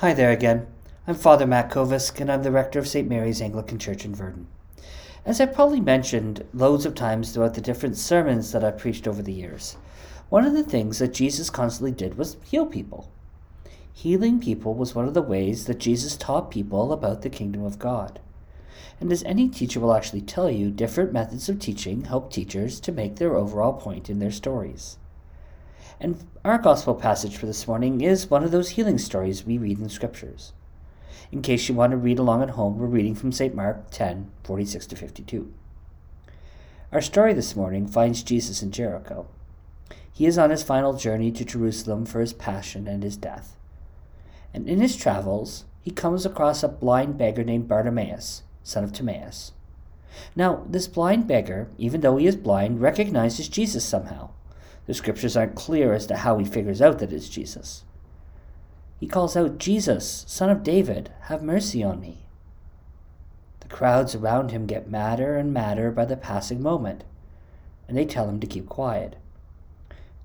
Hi there again. I'm Father Matt Kovisk, and I'm the rector of St. Mary's Anglican Church in Virden. As I've probably mentioned loads of times throughout the different sermons that I've preached over the years, one of the things that Jesus constantly did was heal people. Healing people was one of the ways that Jesus taught people about the kingdom of God. And as any teacher will actually tell you, different methods of teaching help teachers to make their overall point in their stories. And our gospel passage for this morning is one of those healing stories we read in scriptures. In case you want to read along at home, we're reading from St. Mark 10 46 to 52. Our story this morning finds Jesus in Jericho. He is on his final journey to Jerusalem for his passion and his death. And in his travels, he comes across a blind beggar named Bartimaeus son of Timaeus. Now, this blind beggar, even though he is blind, recognizes Jesus somehow. The scriptures aren't clear as to how he figures out that it's Jesus. He calls out, Jesus, son of David, have mercy on me. The crowds around him get madder and madder by the passing moment, and they tell him to keep quiet.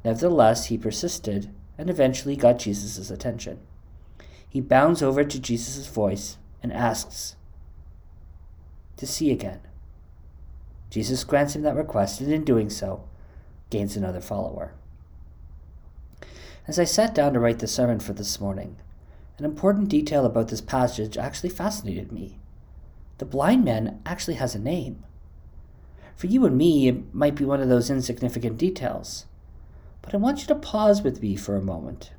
Nevertheless, he persisted and eventually got Jesus' attention. He bounds over to Jesus' voice and asks, to see again. Jesus grants him that request, and in doing so, gains another follower. As I sat down to write the sermon for this morning, an important detail about this passage actually fascinated me. The blind man actually has a name. For you and me, it might be one of those insignificant details. But I want you to pause with me for a moment,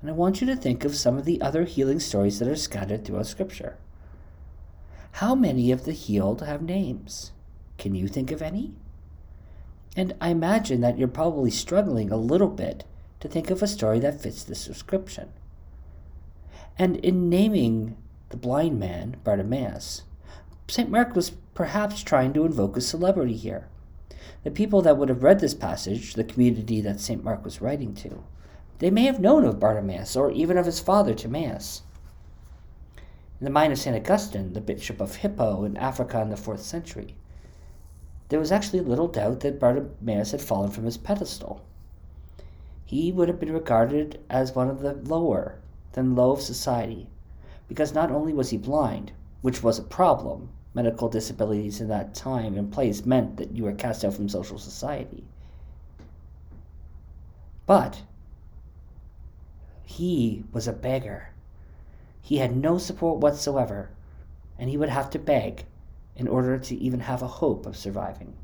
and I want you to think of some of the other healing stories that are scattered throughout Scripture. How many of the healed have names? Can you think of any? And I imagine that you're probably struggling a little bit to think of a story that fits this description. And in naming the blind man, Bartimaeus, St. Mark was perhaps trying to invoke a celebrity here. The people that would have read this passage, the community that St. Mark was writing to, they may have known of Bartimaeus or even of his father Timaeus. In the mind of St. Augustine, the Bishop of Hippo in Africa in the fourth century, there was actually little doubt that Bartimaeus had fallen from his pedestal. He would have been regarded as one of the lower than low of society, because not only was he blind, which was a problem, medical disabilities in that time and place meant that you were cast out from social society, but he was a beggar he had no support whatsoever, and he would have to beg in order to even have a hope of surviving.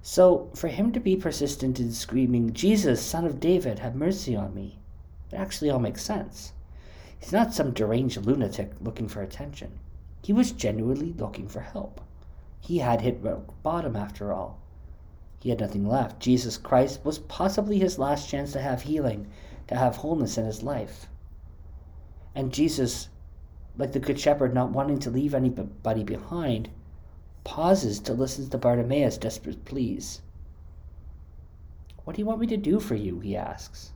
So, for him to be persistent in screaming, Jesus, son of David, have mercy on me, it actually all makes sense. He's not some deranged lunatic looking for attention. He was genuinely looking for help. He had hit rock bottom after all. He had nothing left. Jesus Christ was possibly his last chance to have healing, to have wholeness in his life. And Jesus, like the Good Shepherd, not wanting to leave anybody behind, pauses to listen to Bartimaeus' desperate pleas. What do you want me to do for you? he asks.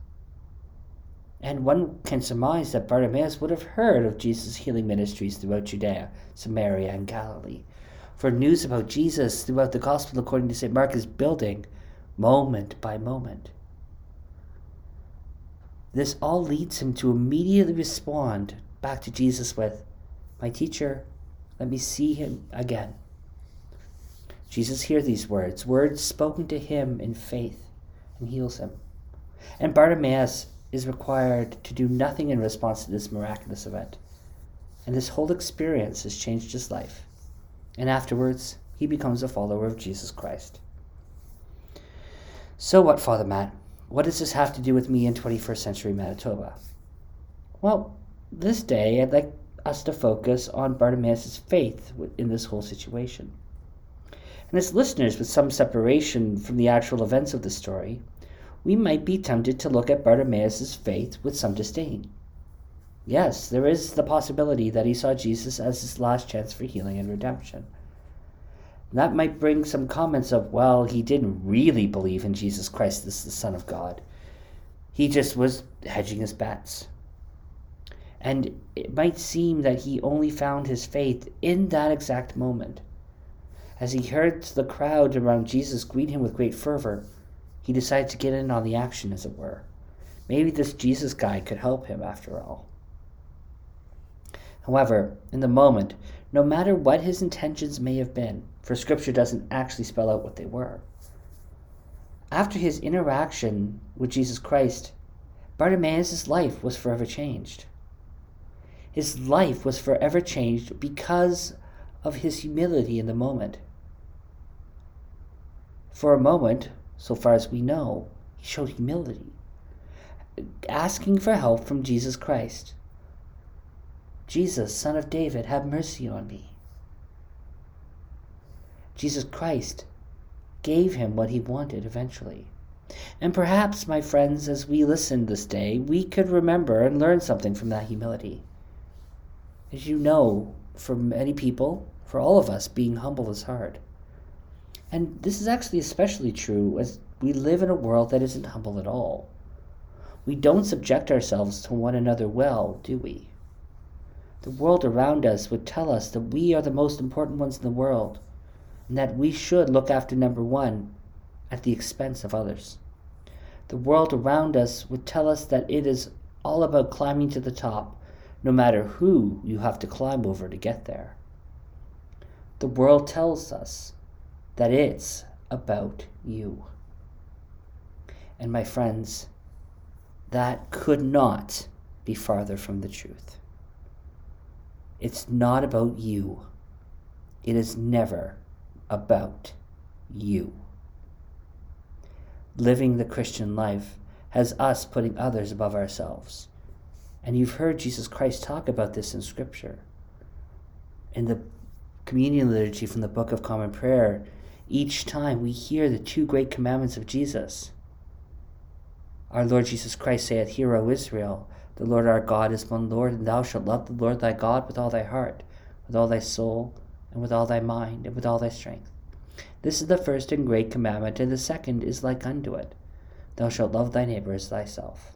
And one can surmise that Bartimaeus would have heard of Jesus' healing ministries throughout Judea, Samaria, and Galilee. For news about Jesus throughout the Gospel according to St. Mark is building moment by moment. This all leads him to immediately respond back to Jesus with, My teacher, let me see him again. Jesus hears these words, words spoken to him in faith, and heals him. And Bartimaeus is required to do nothing in response to this miraculous event. And this whole experience has changed his life. And afterwards, he becomes a follower of Jesus Christ. So what, Father Matt? What does this have to do with me in 21st century Manitoba? Well, this day I'd like us to focus on Bartimaeus' faith in this whole situation. And as listeners with some separation from the actual events of the story, we might be tempted to look at Bartimaeus' faith with some disdain. Yes, there is the possibility that he saw Jesus as his last chance for healing and redemption. That might bring some comments of, well, he didn't really believe in Jesus Christ as the Son of God. He just was hedging his bets. And it might seem that he only found his faith in that exact moment. As he heard the crowd around Jesus greet him with great fervor, he decided to get in on the action, as it were. Maybe this Jesus guy could help him after all. However, in the moment, no matter what his intentions may have been, for Scripture doesn't actually spell out what they were, after his interaction with Jesus Christ, Bartimaeus' life was forever changed. His life was forever changed because of his humility in the moment. For a moment, so far as we know, he showed humility, asking for help from Jesus Christ. Jesus, Son of David, have mercy on me. Jesus Christ gave him what he wanted eventually. And perhaps, my friends, as we listen this day, we could remember and learn something from that humility. As you know, for many people, for all of us, being humble is hard. And this is actually especially true as we live in a world that isn't humble at all. We don't subject ourselves to one another well, do we? The world around us would tell us that we are the most important ones in the world, and that we should look after number one at the expense of others. The world around us would tell us that it is all about climbing to the top, no matter who you have to climb over to get there. The world tells us that it's about you. And my friends, that could not be farther from the truth. It's not about you. It is never about you. Living the Christian life has us putting others above ourselves. And you've heard Jesus Christ talk about this in Scripture. In the communion liturgy from the Book of Common Prayer, each time we hear the two great commandments of Jesus. Our Lord Jesus Christ saith, Hear, O Israel, the Lord our God is one Lord, and thou shalt love the Lord thy God with all thy heart, with all thy soul, and with all thy mind, and with all thy strength. This is the first and great commandment, and the second is like unto it. Thou shalt love thy neighbor as thyself.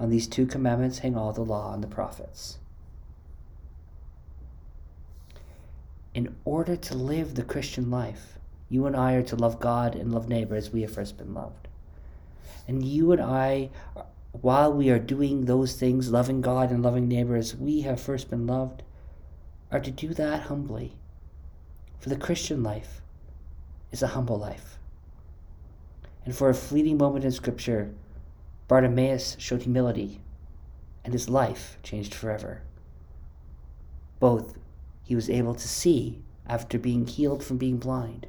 On these two commandments hang all the law and the prophets. In order to live the Christian life, you and I are to love God and love neighbor as we have first been loved. And you and I, while we are doing those things, loving God and loving neighbor as we have first been loved, are to do that humbly. For the Christian life is a humble life. And for a fleeting moment in Scripture, Bartimaeus showed humility, and his life changed forever. Both he was able to see after being healed from being blind,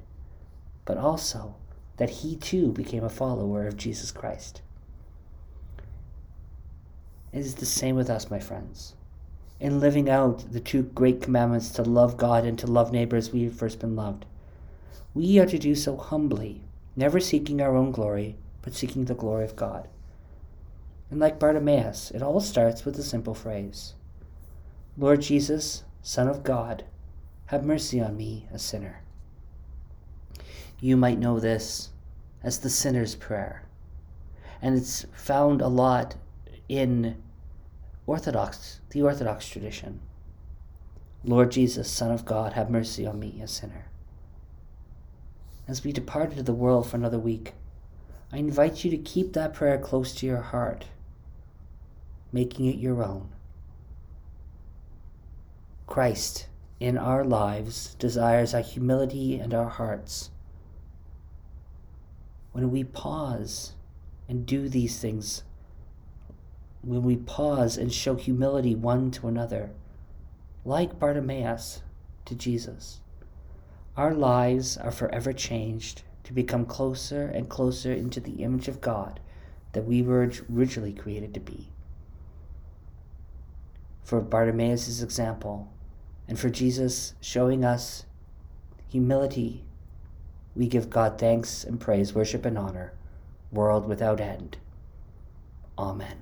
but also that he too became a follower of Jesus Christ. It is the same with us, my friends. In living out the two great commandments to love God and to love neighbors we have first been loved, we are to do so humbly, never seeking our own glory, but seeking the glory of God. And like Bartimaeus, it all starts with a simple phrase Lord Jesus, Son of God, have mercy on me, a sinner. You might know this as the sinner's prayer, and it's found a lot in Orthodox, the Orthodox tradition. Lord Jesus, Son of God, have mercy on me, a sinner. As we depart into the world for another week, I invite you to keep that prayer close to your heart, making it your own. Christ in our lives desires our humility and our hearts. When we pause and do these things, when we pause and show humility one to another, like Bartimaeus to Jesus, our lives are forever changed to become closer and closer into the image of God that we were originally created to be. For Bartimaeus' example, and for Jesus showing us humility, we give God thanks and praise, worship and honor, world without end. Amen.